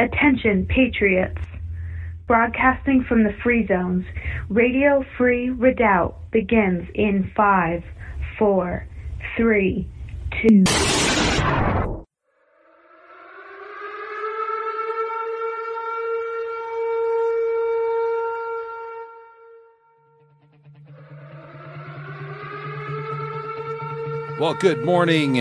Attention, Patriots. Broadcasting from the Free Zones, Radio Free Redoubt begins in five, four, three, two. Well, good morning,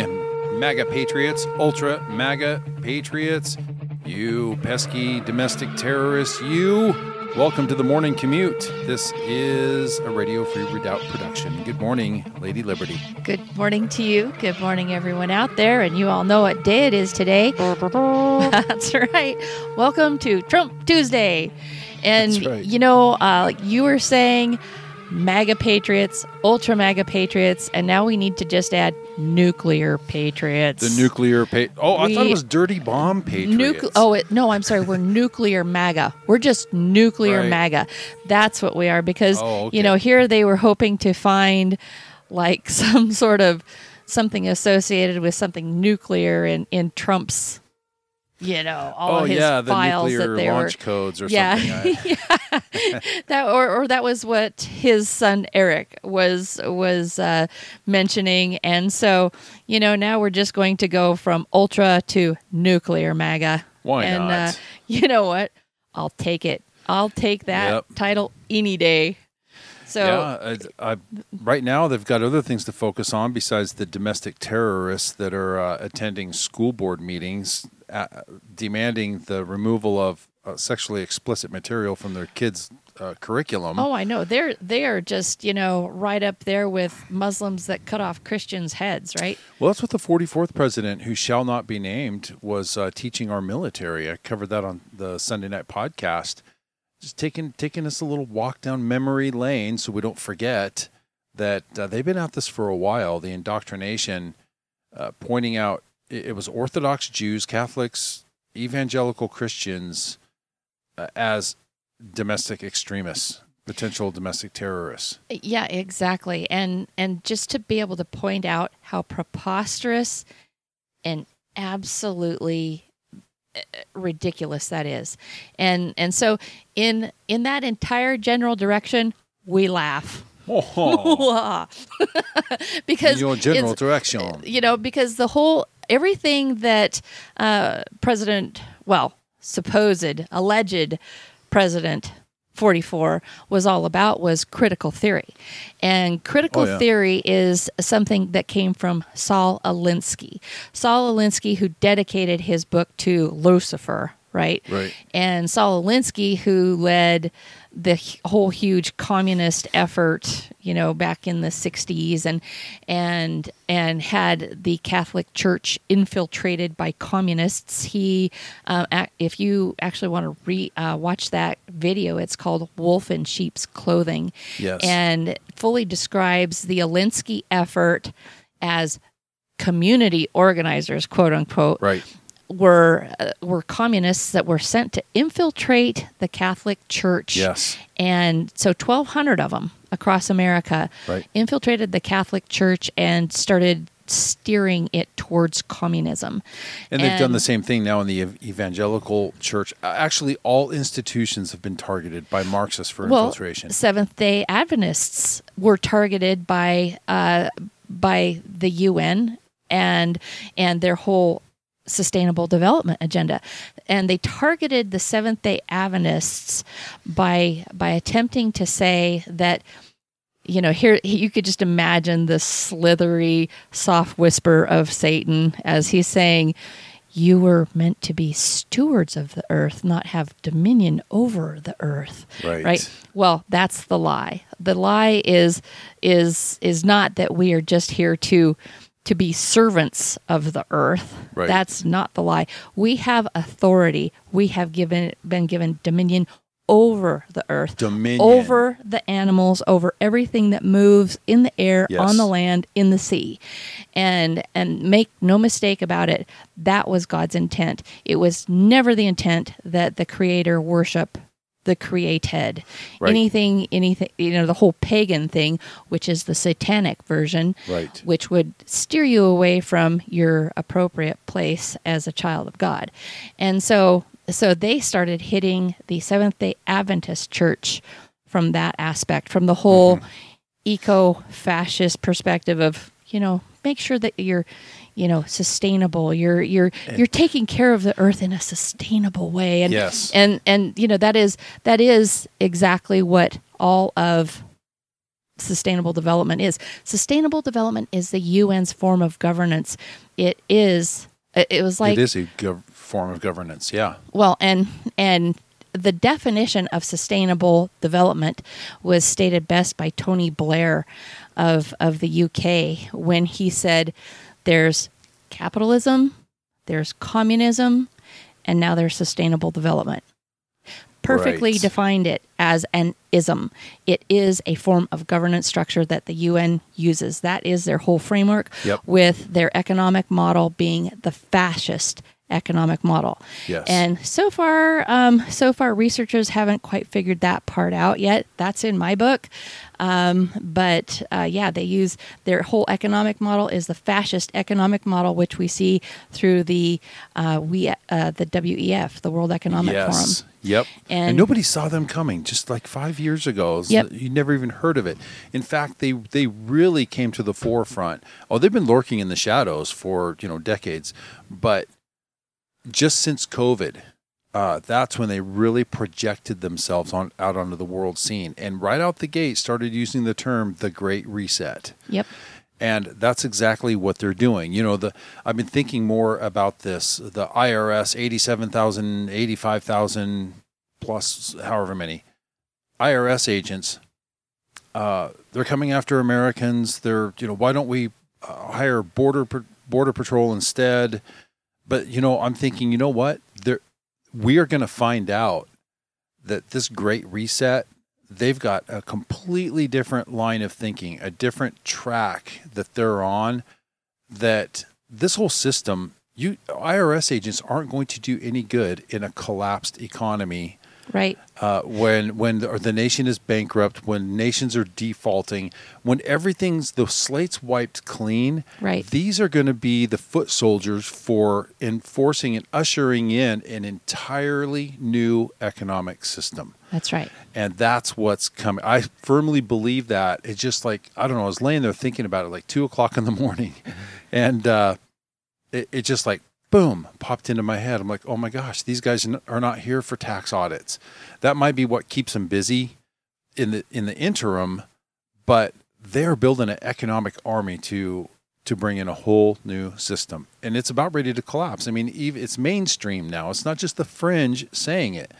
MAGA Patriots, Ultra MAGA Patriots, you pesky domestic terrorists, you. Welcome to the morning commute. This is a Radio Free Redoubt production. Good morning, Lady Liberty. Good morning to you. Good morning, everyone out there. And you all know what day it is today. That's right. Welcome to Trump Tuesday. And, That's right. you know, uh, you were saying MAGA patriots, ultra MAGA patriots, and now we need to just add nuclear patriots. The nuclear pa- Oh, I thought it was dirty bomb patriots. Nucle- oh it, no, I'm sorry. We're nuclear MAGA. We're just nuclear Right. MAGA. That's what we are because Oh, okay. you know here they were hoping to find like some sort of something associated with something nuclear in in Trump's you know all oh his yeah, the files nuclear that they launch were codes or yeah, something. Yeah. that or or that was what his son Eric was was uh, mentioning, and so you know now we're just going to go from ultra to nuclear MAGA. Why and, not? Uh, you know what? I'll take it. I'll take that Yep. title any day. So yeah, I, I, right now they've got other things to focus on besides the domestic terrorists that are uh, attending school board meetings, uh, demanding the removal of uh, sexually explicit material from their kids' uh, curriculum. Oh, I know. They're they are just you know right up there with Muslims that cut off Christians' heads, right? Well, that's what the 44th president, who shall not be named, was uh, teaching our military. I covered that on the Sunday night podcast. Just taking taking us a little walk down memory lane, so we don't forget that uh, they've been at this for a while. The indoctrination, uh, pointing out it, it was Orthodox Jews, Catholics, evangelical Christians uh, as domestic extremists, potential domestic terrorists. Yeah, exactly. And and just to be able to point out how preposterous and absolutely ridiculous that is. And and so in in that entire general direction, we laugh. Oh, because in your general direction. you know, because the whole everything that uh, President, well, supposed, alleged President 44 was all about was critical theory. And critical Oh, yeah. theory is something that came from Saul Alinsky. Saul Alinsky, who dedicated his book to Lucifer, right? Right. And Saul Alinsky, who led the whole huge communist effort, you know, back in the '60s, and and and had the Catholic Church infiltrated by communists. He, uh, if you actually want to re uh, watch that video, it's called "Wolf in Sheep's Clothing," Yes. and fully describes the Alinsky effort as community organizers, quote unquote, Right. Were uh, were communists that were sent to infiltrate the Catholic Church. Yes. And so 1200 of them across America Right. infiltrated the Catholic Church and started steering it towards communism. And they've done the same thing now in the evangelical church. Actually, all institutions have been targeted by Marxists for well, infiltration. Seventh Day Adventists were targeted by uh, by the UN and and their whole sustainable development agenda, and they targeted the Seventh Day Adventists by by attempting to say that. You know, here you could just imagine the slithery, soft whisper of Satan as he's saying, you were meant to be stewards of the earth, not have dominion over the earth. Right. Right. Well, that's the lie. The lie is is is not that we are just here to to be servants of the earth. Right. That's not the lie. We have authority. We have given been given dominion over the earth, Dominion. over the animals, over everything that moves in the air, Yes. on the land, in the sea. And and make no mistake about it, that was God's intent. It was never the intent that the creator worship the created. Right. Anything anything you know, the whole pagan thing, which is the satanic version, Right. which would steer you away from your appropriate place as a child of God. And so so they started hitting the Seventh Day Adventist Church from that aspect, from the whole mm-hmm. eco-fascist perspective of you know make sure that you're you know sustainable you're you're you're taking care of the earth in a sustainable way and Yes. and and you know that is that is exactly what all of sustainable development is sustainable development is the UN's form of governance it is it was like it is a gov- form of governance. Yeah. well, and and the definition of sustainable development was stated best by Tony Blair of of the UK when he said there's capitalism, there's communism, and now there's sustainable development. Perfectly Right. defined it as an ism. It is a form of governance structure that the UN uses. That is their whole framework, Yep. with their economic model being the fascist economic model. Yes. And so far, um, so far, researchers haven't quite figured that part out yet. That's in my book. Um, but uh, yeah, they use their whole economic model is the fascist economic model, which we see through the uh, we uh, the WEF, the World Economic yes. Forum. Yep. And, And- nobody saw them coming just like five years ago. Yep. You never even heard of it. In fact, they they really came to the forefront. Oh, they've been lurking in the shadows for you know decades, but just since COVID, uh, that's when they really projected themselves on out onto the world scene, and right out the gate started using the term the Great Reset. Yep. And that's exactly what they're doing. You know, the I've been thinking more about this. The IRS, 87,000, 85,000 plus however many IRS agents, uh, they're coming after Americans. They're, you know, why don't we uh, hire border border patrol instead? But you know, I'm thinking, you know what? There, we are going to find out that this great reset they've got a completely different line of thinking, a different track that they're on. That this whole system, you IRS agents aren't going to do any good in a collapsed economy Right. uh, when when the, or the nation is bankrupt, when nations are defaulting, when everything's the slate's wiped clean. Right. These are going to be the foot soldiers for enforcing and ushering in an entirely new economic system That's right. and that's what's coming. I firmly believe that. It's just like I don't know. I was laying there thinking about it like two o'clock in the morning, and uh, it, it just like boom popped into my head. I'm like, oh my gosh, these guys are not here for tax audits. That might be what keeps them busy in the in the interim, but they're building an economic army to to bring in a whole new system, and it's about ready to collapse. I mean, it's mainstream now. It's not just the fringe saying it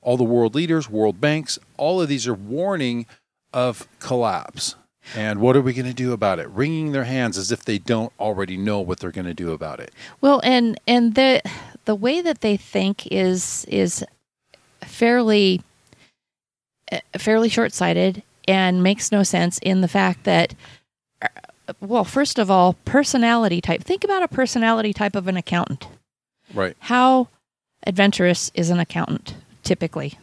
all the world leaders, world banks, all of these are warning of collapse. And what are we going to do about it? Wringing their hands as if they don't already know what they're going to do about it. Well, and and the the way that they think is is fairly uh, fairly short sighted and makes no sense in the fact that uh, well, first of all, personality type. Think about a personality type of an accountant. Right. How adventurous is an accountant typically?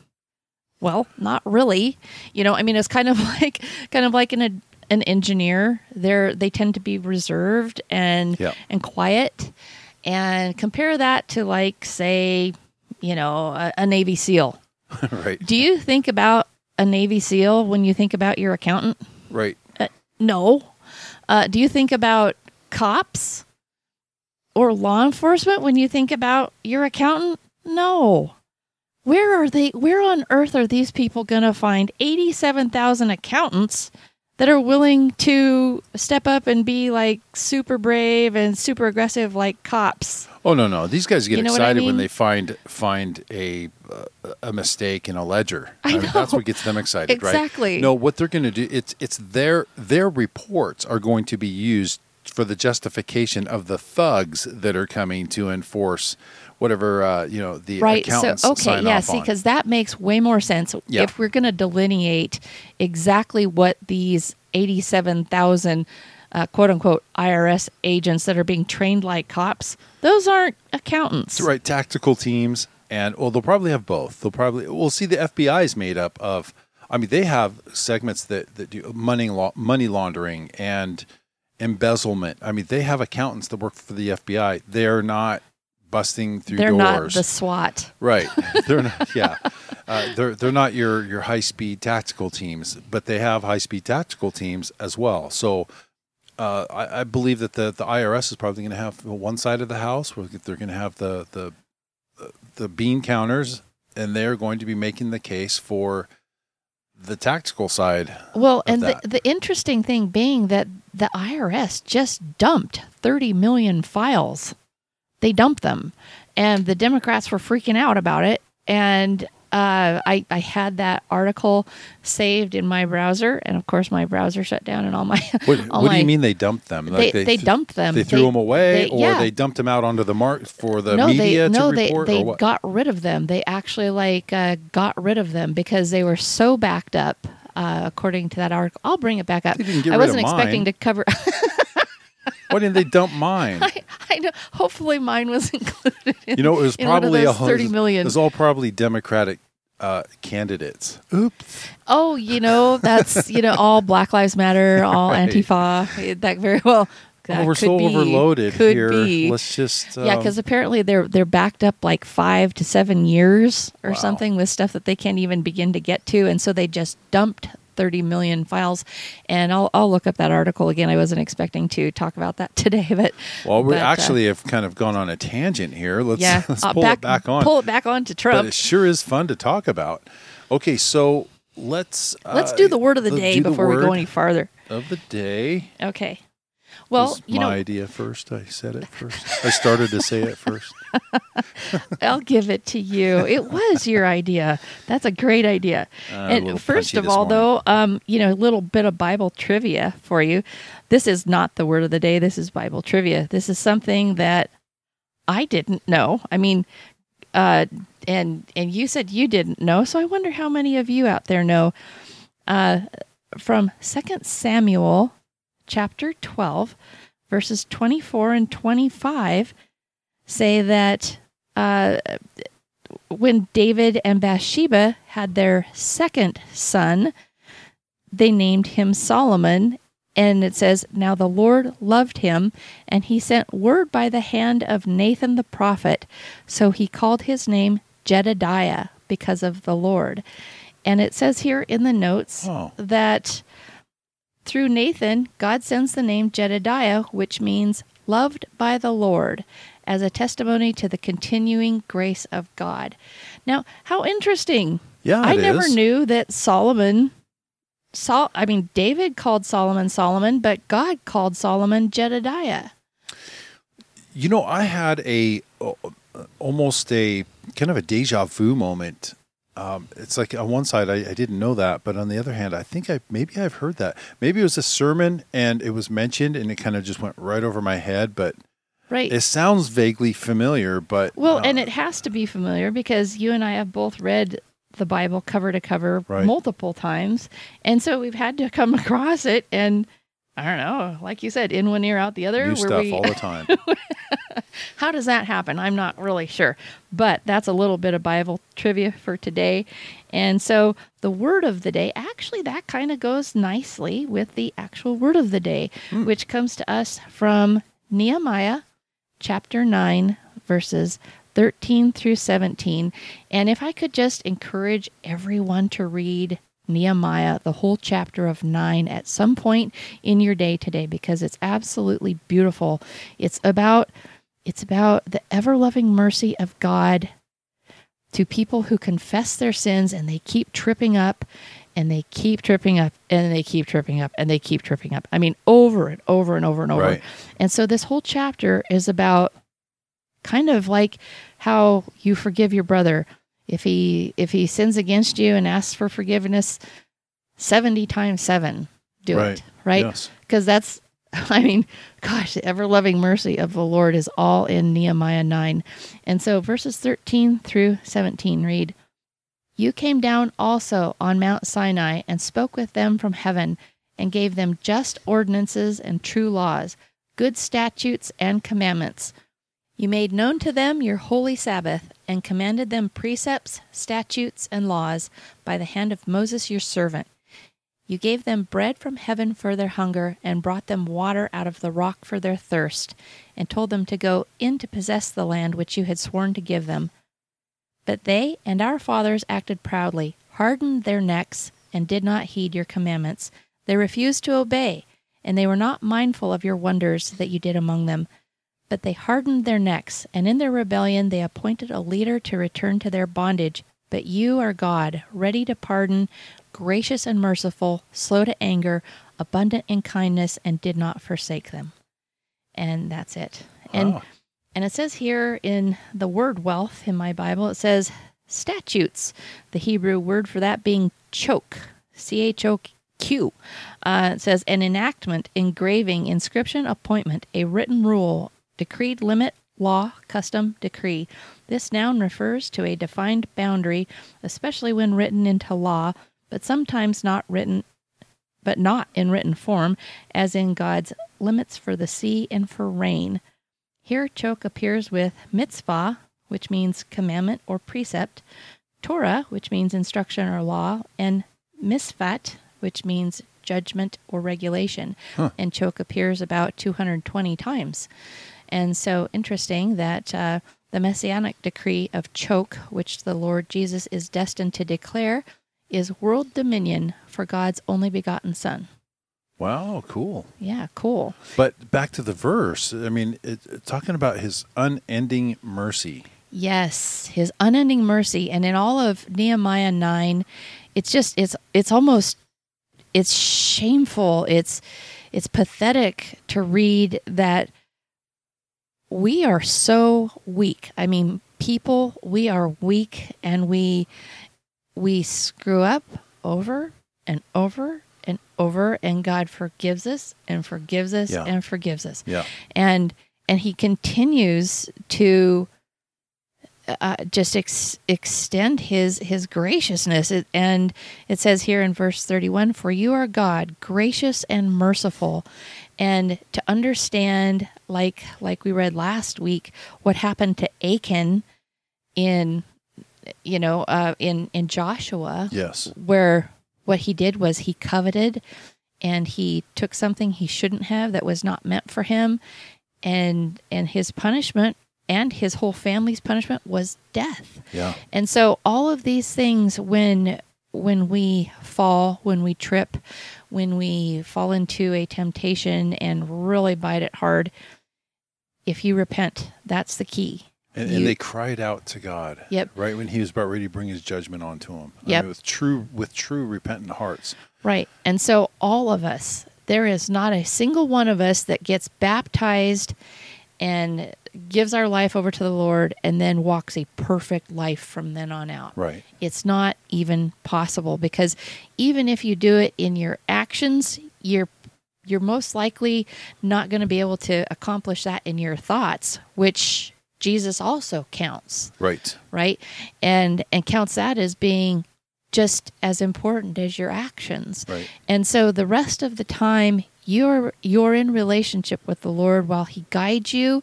Well, not really. You know, I mean, it's kind of like kind of like an an engineer. They're they tend to be reserved and Yeah. and quiet. And compare that to like say, you know, a, a Navy SEAL. right. Do you think about a Navy SEAL when you think about your accountant? Right. No. Uh, do you think about cops or law enforcement when you think about your accountant? No. Where are they? Where on earth are these people going to find 87,000 accountants that are willing to step up and be like super brave and super aggressive like cops? Oh no, no. These guys get You know what I excited when they find find a uh, a mistake in a ledger. I mean, that's what gets them excited, right? Exactly. No, what they're going to do it's it's their their reports are going to be used for the justification of the thugs that are coming to enforce whatever uh, you know the right accountants so okay yeah see because that makes way more sense Yeah. if we're going to delineate exactly what these 87000 uh, quote unquote irs agents that are being trained like cops those aren't accountants. Right tactical teams and well they'll probably have both. They'll probably we'll see the fbi is made up of i mean they have segments that, that do money law, money laundering and embezzlement. I mean they have accountants that work for the fbi they're not busting through They're not doors. the SWAT. Right. They're not. Yeah. Uh, they're they're not your your high speed tactical teams, but they have high speed tactical teams as well. So. Uh, I, I believe that the, the IRS is probably going to have one side of the house where they're going to have the, the the bean counters, and they're going to be making the case for the tactical side. Well, and the, the interesting thing being that the IRS just dumped 30 million files. They dumped them, and the Democrats were freaking out about it. And uh, I, I had that article saved in my browser, and of course, my browser shut down, and all my What, all what do you mean they dumped them? they, they, th- dumped them. They threw them away, they- or yeah. they dumped them out onto the mark for the no, media they, to no, report, they, they got rid of them. They actually like uh, got rid of them because they were so backed up. Uh, according to that article, I'll bring it back up. They I wasn't expecting to cover. Why didn't they dump mine? I, I know. Hopefully, mine was included. In, You know, it was in one of probably those a thirty million. It was all probably Democratic uh, candidates. Oops. Oh, you know, that's you know, all Black Lives Matter, all Right. Antifa. That very well. That oh, we're could so be- overloaded could here. Be. Let's just yeah, um, because apparently they're they're backed up like five to seven years or Wow. something with stuff that they can't even begin to get to, and so they just dumped 30 million files. And I'll I'll look up that article again. I wasn't expecting to talk about that today, but well, we but, uh, actually have kind of gone on a tangent here. Let's yeah, let's uh, pull back, it back on. Pull it back on to but Trump. it sure is fun to talk about. Okay, so let's Let's uh, do the word of the day do the before we go any farther. of the day. Okay. Well, you my know, idea first. I said it first. I started to say it first. I'll give it to you. It was your idea. That's a great idea. Uh, and first of all, though, um, you know, a little bit of Bible trivia for you. This is not the word of the day. This is Bible trivia. This is something that I didn't know. I mean, uh, and and you said you didn't know, so I wonder how many of you out there know. Uh, from Second Samuel, chapter twelve, verses twenty-four and twenty-five, say that uh, when David and Bathsheba had their second son, they named him Solomon. And it says, Now the Lord loved him, and he sent word by the hand of Nathan the prophet. So he called his name Jedediah because of the Lord. And it says here in the notes Oh. that through Nathan, God sends the name Jedediah, which means loved by the Lord, as a testimony to the continuing grace of God. Now, how interesting. Yeah, I never is. knew that Solomon Sol I mean David called Solomon Solomon, but God called Solomon Jedediah. You know, I had a uh, almost a kind of a deja vu moment. Um, it's like on one side I, I didn't know that, but on the other hand, I think I maybe I've heard that. Maybe it was a sermon and it was mentioned, and it kind of just went right over my head. But Right. it sounds vaguely familiar. But Well, uh, and it has to be familiar because you and I have both read the Bible cover to cover Right. multiple times. And so we've had to come across it and I don't know, like you said, in one ear out the other. new stuff we- all the time. How does that happen? I'm not really sure. But that's a little bit of Bible trivia for today. And so the word of the day, actually, that kind of goes nicely with the actual word of the day, hmm. which comes to us from Nehemiah chapter 9, verses 13 through 17. And if I could just encourage everyone to read Nehemiah, the whole chapter of 9, at some point in your day today, because it's absolutely beautiful. It's about it's about the ever loving mercy of God to people who confess their sins and they keep tripping up and they keep tripping up and they keep tripping up and they keep tripping up. I mean, over and over and over and over. Right. And so this whole chapter is about kind of like how you forgive your brother if he if he sins against you and asks for forgiveness 70 times 7 do Right. it right Yes. because that's i mean gosh the ever-loving mercy of the lord is all in nehemiah 9 and so verses 13 through 17 read you came down also on mount sinai and spoke with them from heaven and gave them just ordinances and true laws good statutes and commandments you made known to them your holy Sabbath, and commanded them precepts, statutes, and laws by the hand of Moses your servant. You gave them bread from heaven for their hunger, and brought them water out of the rock for their thirst, and told them to go in to possess the land which you had sworn to give them. But they and our fathers acted proudly, hardened their necks, and did not heed your commandments. They refused to obey, and they were not mindful of your wonders that you did among them. But they hardened their necks, and in their rebellion they appointed a leader to return to their bondage. But you are God, ready to pardon, gracious and merciful, slow to anger, abundant in kindness, and did not forsake them. And that's it. And and it says here in the word wealth in my Bible, it says statutes, the Hebrew word for that being choke, C H O Q. Uh, it says an enactment, engraving, inscription, appointment, a written rule, decreed limit, law, custom, decree. This noun refers to a defined boundary, especially when written into law, but sometimes not written but not in written form, as in God's limits for the sea and for rain. Here, choke appears with mitzvah, which means commandment or precept, Torah, which means instruction or law, and misfat, which means judgment or regulation. Huh. And choke appears about 220 times. And so interesting that uh, the messianic decree of choke, which the Lord Jesus is destined to declare, is world dominion for God's only begotten Son. Wow, cool. Yeah, cool. But back to the verse. I mean, it, it- talking about his unending mercy. Yes, his unending mercy, and in all of Nehemiah nine, it's just it's it's almost it's shameful. It's it's pathetic to read that we are so weak. I mean, people, we are weak, and we we screw up over and over and over, and God forgives us and forgives us Yeah. and forgives us Yeah. and and he continues to uh, just ex- extend his his graciousness it, and it says here in verse 31 for you are god gracious and merciful and to understand like like we read last week what happened to achan in you know uh, in in joshua Yes. where what he did was he coveted and he took something he shouldn't have that was not meant for him and and his punishment and his whole family's punishment was death Yeah. and so all of these things when when we fall when we trip when we fall into a temptation and really bite it hard if you repent that's the key And, You- and they cried out to God. Yep. Right when he was about ready to bring his judgment onto him. I Yep. mean, with true with true repentant hearts. Right. And so all of us, there is not a single one of us that gets baptized and gives our life over to the Lord and then walks a perfect life from then on out. Right. It's not even possible because even if you do it in your actions, you're you're most likely not going to be able to accomplish that in your thoughts, which Jesus also counts Right. right and and counts that as being just as important as your actions Right. and so the rest of the time you're you're in relationship with the lord while he guides you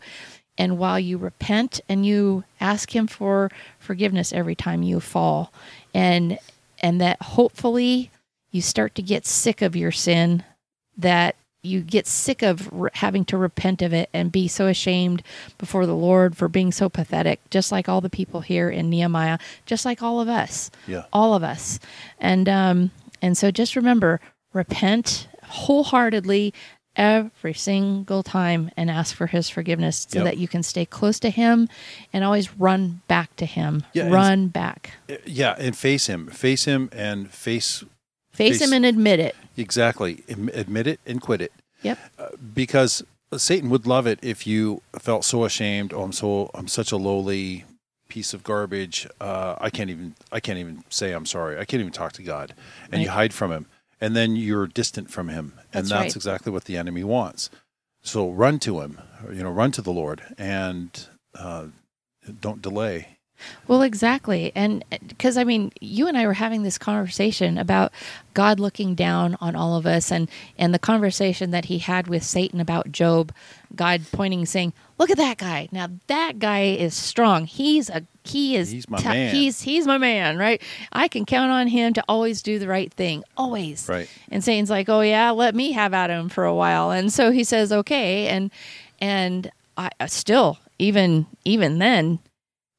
and while you repent and you ask him for forgiveness every time you fall and and that hopefully you start to get sick of your sin that you get sick of re- having to repent of it and be so ashamed before the Lord for being so pathetic, just like all the people here in Nehemiah, just like all of us, Yeah. all of us. And um, and so just remember, repent wholeheartedly every single time and ask for His forgiveness, so Yep. that you can stay close to Him and always run back to Him. Yeah, run back, Yeah. And face him. Face him and face face, Face- Him and admit it. exactly. Admit it and quit it. Yep. because Satan would love it if you felt so ashamed. Oh, I'm so I'm such a lowly piece of garbage. Uh, I can't even I can't even say I'm sorry. I can't even talk to God, and you hide from Him, and then you're distant from Him, and That's that's right. exactly what the enemy wants. So run to Him, you know, run to the Lord, and uh, don't delay. Well, exactly. And because I mean, you and I were having this conversation about God looking down on all of us and and the conversation that he had with Satan about Job, God pointing saying, "Look at that guy. Now that guy is strong. He's a he is He's my man." he's he's my man, right? I can count on him to always do the right thing. Always." Right. And Satan's like, "Oh yeah, let me have at him for a while." And so he says, "Okay." And and I I still even even then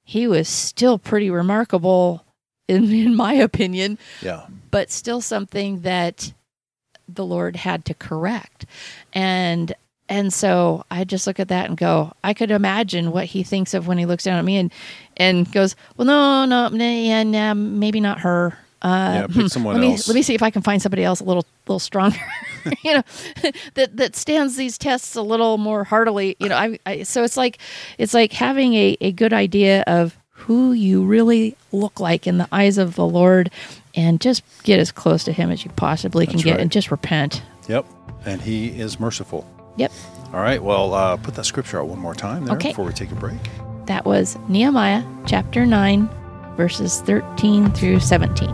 he was still pretty remarkable in in my opinion, Yeah. but still something that the Lord had to correct. And and so I just look at that and go, I could imagine what he thinks of when he looks down at me and and goes, well, no, no, nah, yeah, nah, maybe not her. Uh, Yeah, pick someone let me else. let me see if I can find somebody else a little little stronger, you know, that that stands these tests a little more heartily. You know, I, I so it's like it's like having a, a good idea of who you really look like in the eyes of the Lord, and just get as close to Him as you possibly can That's get, right. and just repent. Yep. And he is merciful. Yep, All right. Well, uh, put that scripture out one more time there Okay. before we take a break. that was Nehemiah chapter nine, verses thirteen through seventeen.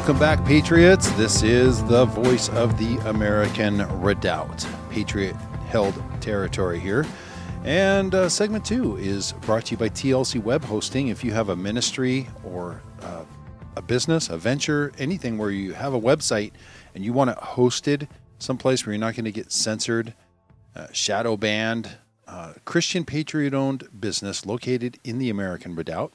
Welcome back, Patriots. This is the voice of the American Redoubt, Patriot held territory here. And uh, segment two is brought to you by TLC Web Hosting. If you have a ministry or uh, a business, a venture, anything where you have a website and you want it hosted someplace where you're not going to get censored, uh, shadow banned, uh, Christian Patriot owned business located in the American Redoubt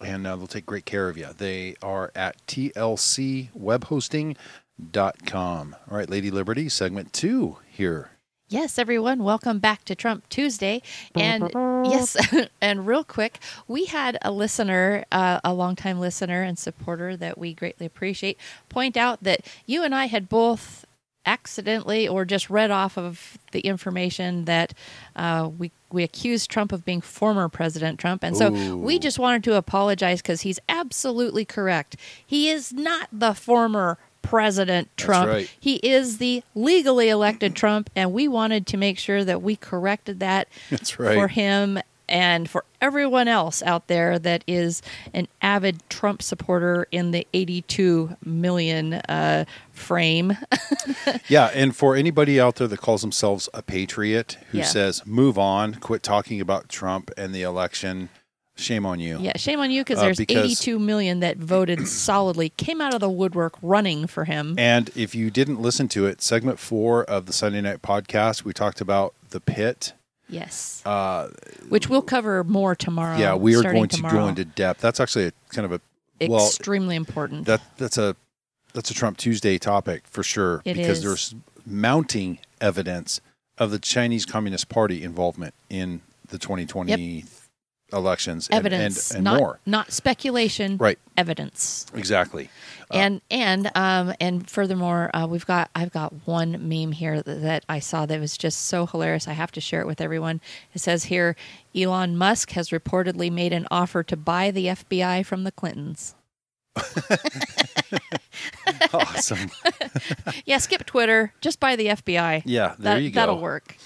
and uh, they'll take great care of you. They are at tlcwebhosting.com. All right, Lady Liberty, segment two here. Yes, everyone, welcome back to Trump Tuesday. And yes, and real quick, we had a listener, uh, a longtime listener and supporter that we greatly appreciate, point out that you and I had both accidentally or just read off of the information that uh, we we accused Trump of being former President Trump, and so Ooh. we just wanted to apologize because he's absolutely correct. He is not the former President Trump. right. He is the legally elected Trump, and we wanted to make sure that we corrected that That's right. for him and for everyone else out there that is an avid Trump supporter in the 82 million uh, frame. Yeah, and for anybody out there that calls themselves a patriot who Yeah. says, move on, quit talking about Trump and the election, shame on you. yeah, shame on you because Uh, there's because- 82 million that voted solidly, came out of the woodwork running for him. And if you didn't listen to it, segment four of the Sunday night podcast, we talked about the pit. yes, Uh, which we'll cover more tomorrow. yeah, we are going to go into depth. That's actually a kind of a well, extremely important. that that's a that's a Trump Tuesday topic for sure It because is. there's mounting evidence of the Chinese Communist Party involvement in the 2020 elections evidence, and, and, not more. not speculation. Right, Evidence. exactly. and and um and furthermore uh, we've got i've got one meme here that, that i saw that was just so hilarious i have to share it with everyone it says here elon musk has reportedly made an offer to buy the fbi from the clintons awesome. yeah skip twitter just buy the fbi Yeah, there that, you go. that'll work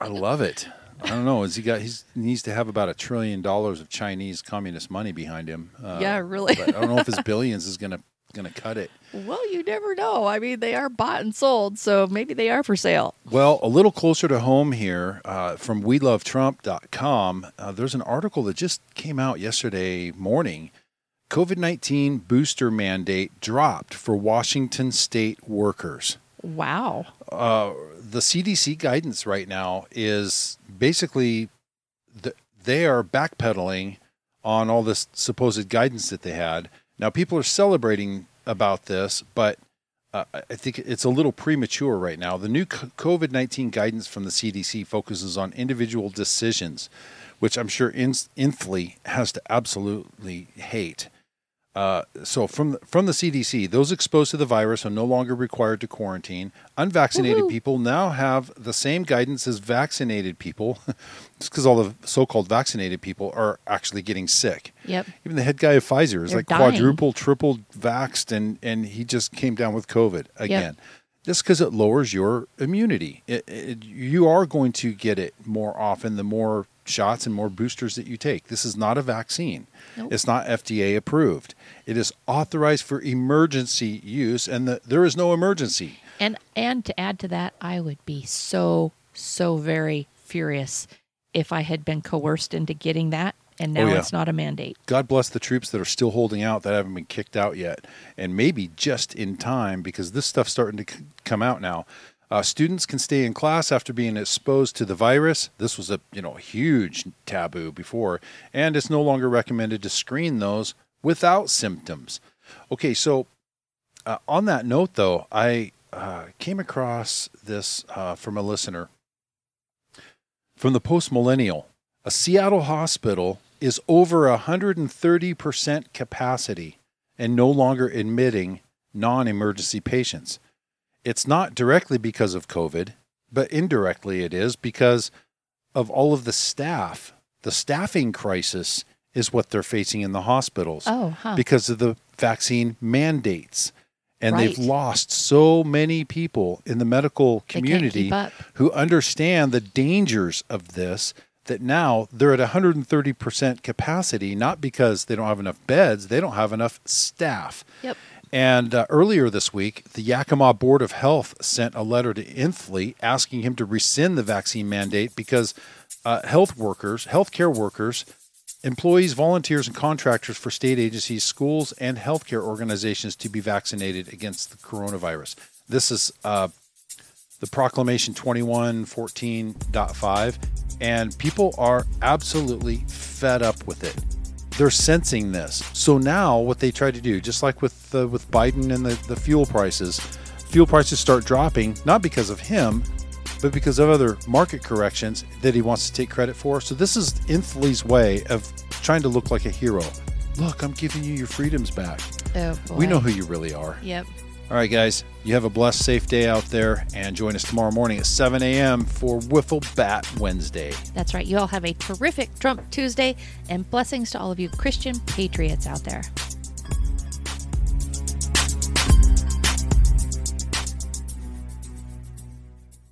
I love it. I don't know. Is he got? He's, he needs to have about a trillion dollars of Chinese communist money behind him. Uh, Yeah, really. but I don't know if his billions is gonna gonna cut it. well you never know i mean they are bought and sold so maybe they are for sale Well, a little closer to home here uh, from WeLoveTrump.com, uh, there's an article that just came out yesterday morning. COVID 19 booster mandate dropped for Washington state workers. Wow. Uh, the CDC guidance right now is basically th- they are backpedaling on all this supposed guidance that they had. Now, people are celebrating about this, but uh, I think it's a little premature right now. The new COVID 19 guidance from the CDC focuses on individual decisions, which I'm sure Inslee has to absolutely hate. Uh, so from the, from the CDC, those exposed to the virus are no longer required to quarantine. Unvaccinated Woo-hoo. people now have the same guidance as vaccinated people, just because all the so-called vaccinated people are actually getting sick. Yep. Even the head guy of Pfizer is They're like dying. quadruple, triple vaxxed, and and he just came down with COVID again. Yep. Just because it lowers your immunity, it, it, you are going to get it more often the more shots and more boosters that you take. This is not a vaccine. Nope. It's not FDA approved. It is authorized for emergency use, and the, there is no emergency. And and to add to that, I would be so so very furious if I had been coerced into getting that, and oh, now oh, yeah. it's not a mandate. God bless the troops that are still holding out that haven't been kicked out yet, and maybe just in time because this stuff's starting to come out now. Uh, students can stay in class after being exposed to the virus. This was a you know huge taboo before, and it's no longer recommended to screen those without symptoms. Okay, so uh, on that note, though, I uh, came across this uh, from a listener from the Post Millennial. A Seattle hospital is over 130% capacity and no longer admitting non emergency patients. It's not directly because of COVID, but indirectly it is because of all of the staff. The staffing crisis is what they're facing in the hospitals oh, huh. because of the vaccine mandates. And right. they've lost so many people in the medical community who understand the dangers of this that now they're at 130% capacity, not because they don't have enough beds, they don't have enough staff. Yep. And uh, earlier this week, the Yakima Board of Health sent a letter to Inslee asking him to rescind the vaccine mandate because uh, health workers, healthcare workers, employees, volunteers, and contractors for state agencies, schools, and healthcare organizations to be vaccinated against the coronavirus. This is uh, the Proclamation 2114.5, and people are absolutely fed up with it they're sensing this. So now what they try to do, just like with uh, with Biden and the, the fuel prices, fuel prices start dropping not because of him, but because of other market corrections that he wants to take credit for. So this is Inslee's way of trying to look like a hero. Look, I'm giving you your freedoms back. Oh boy. We know who you really are. Yep. All right, guys, you have a blessed, safe day out there, and join us tomorrow morning at 7 a.m. for Wiffle Bat Wednesday. That's right. You all have a terrific Trump Tuesday, and blessings to all of you Christian patriots out there.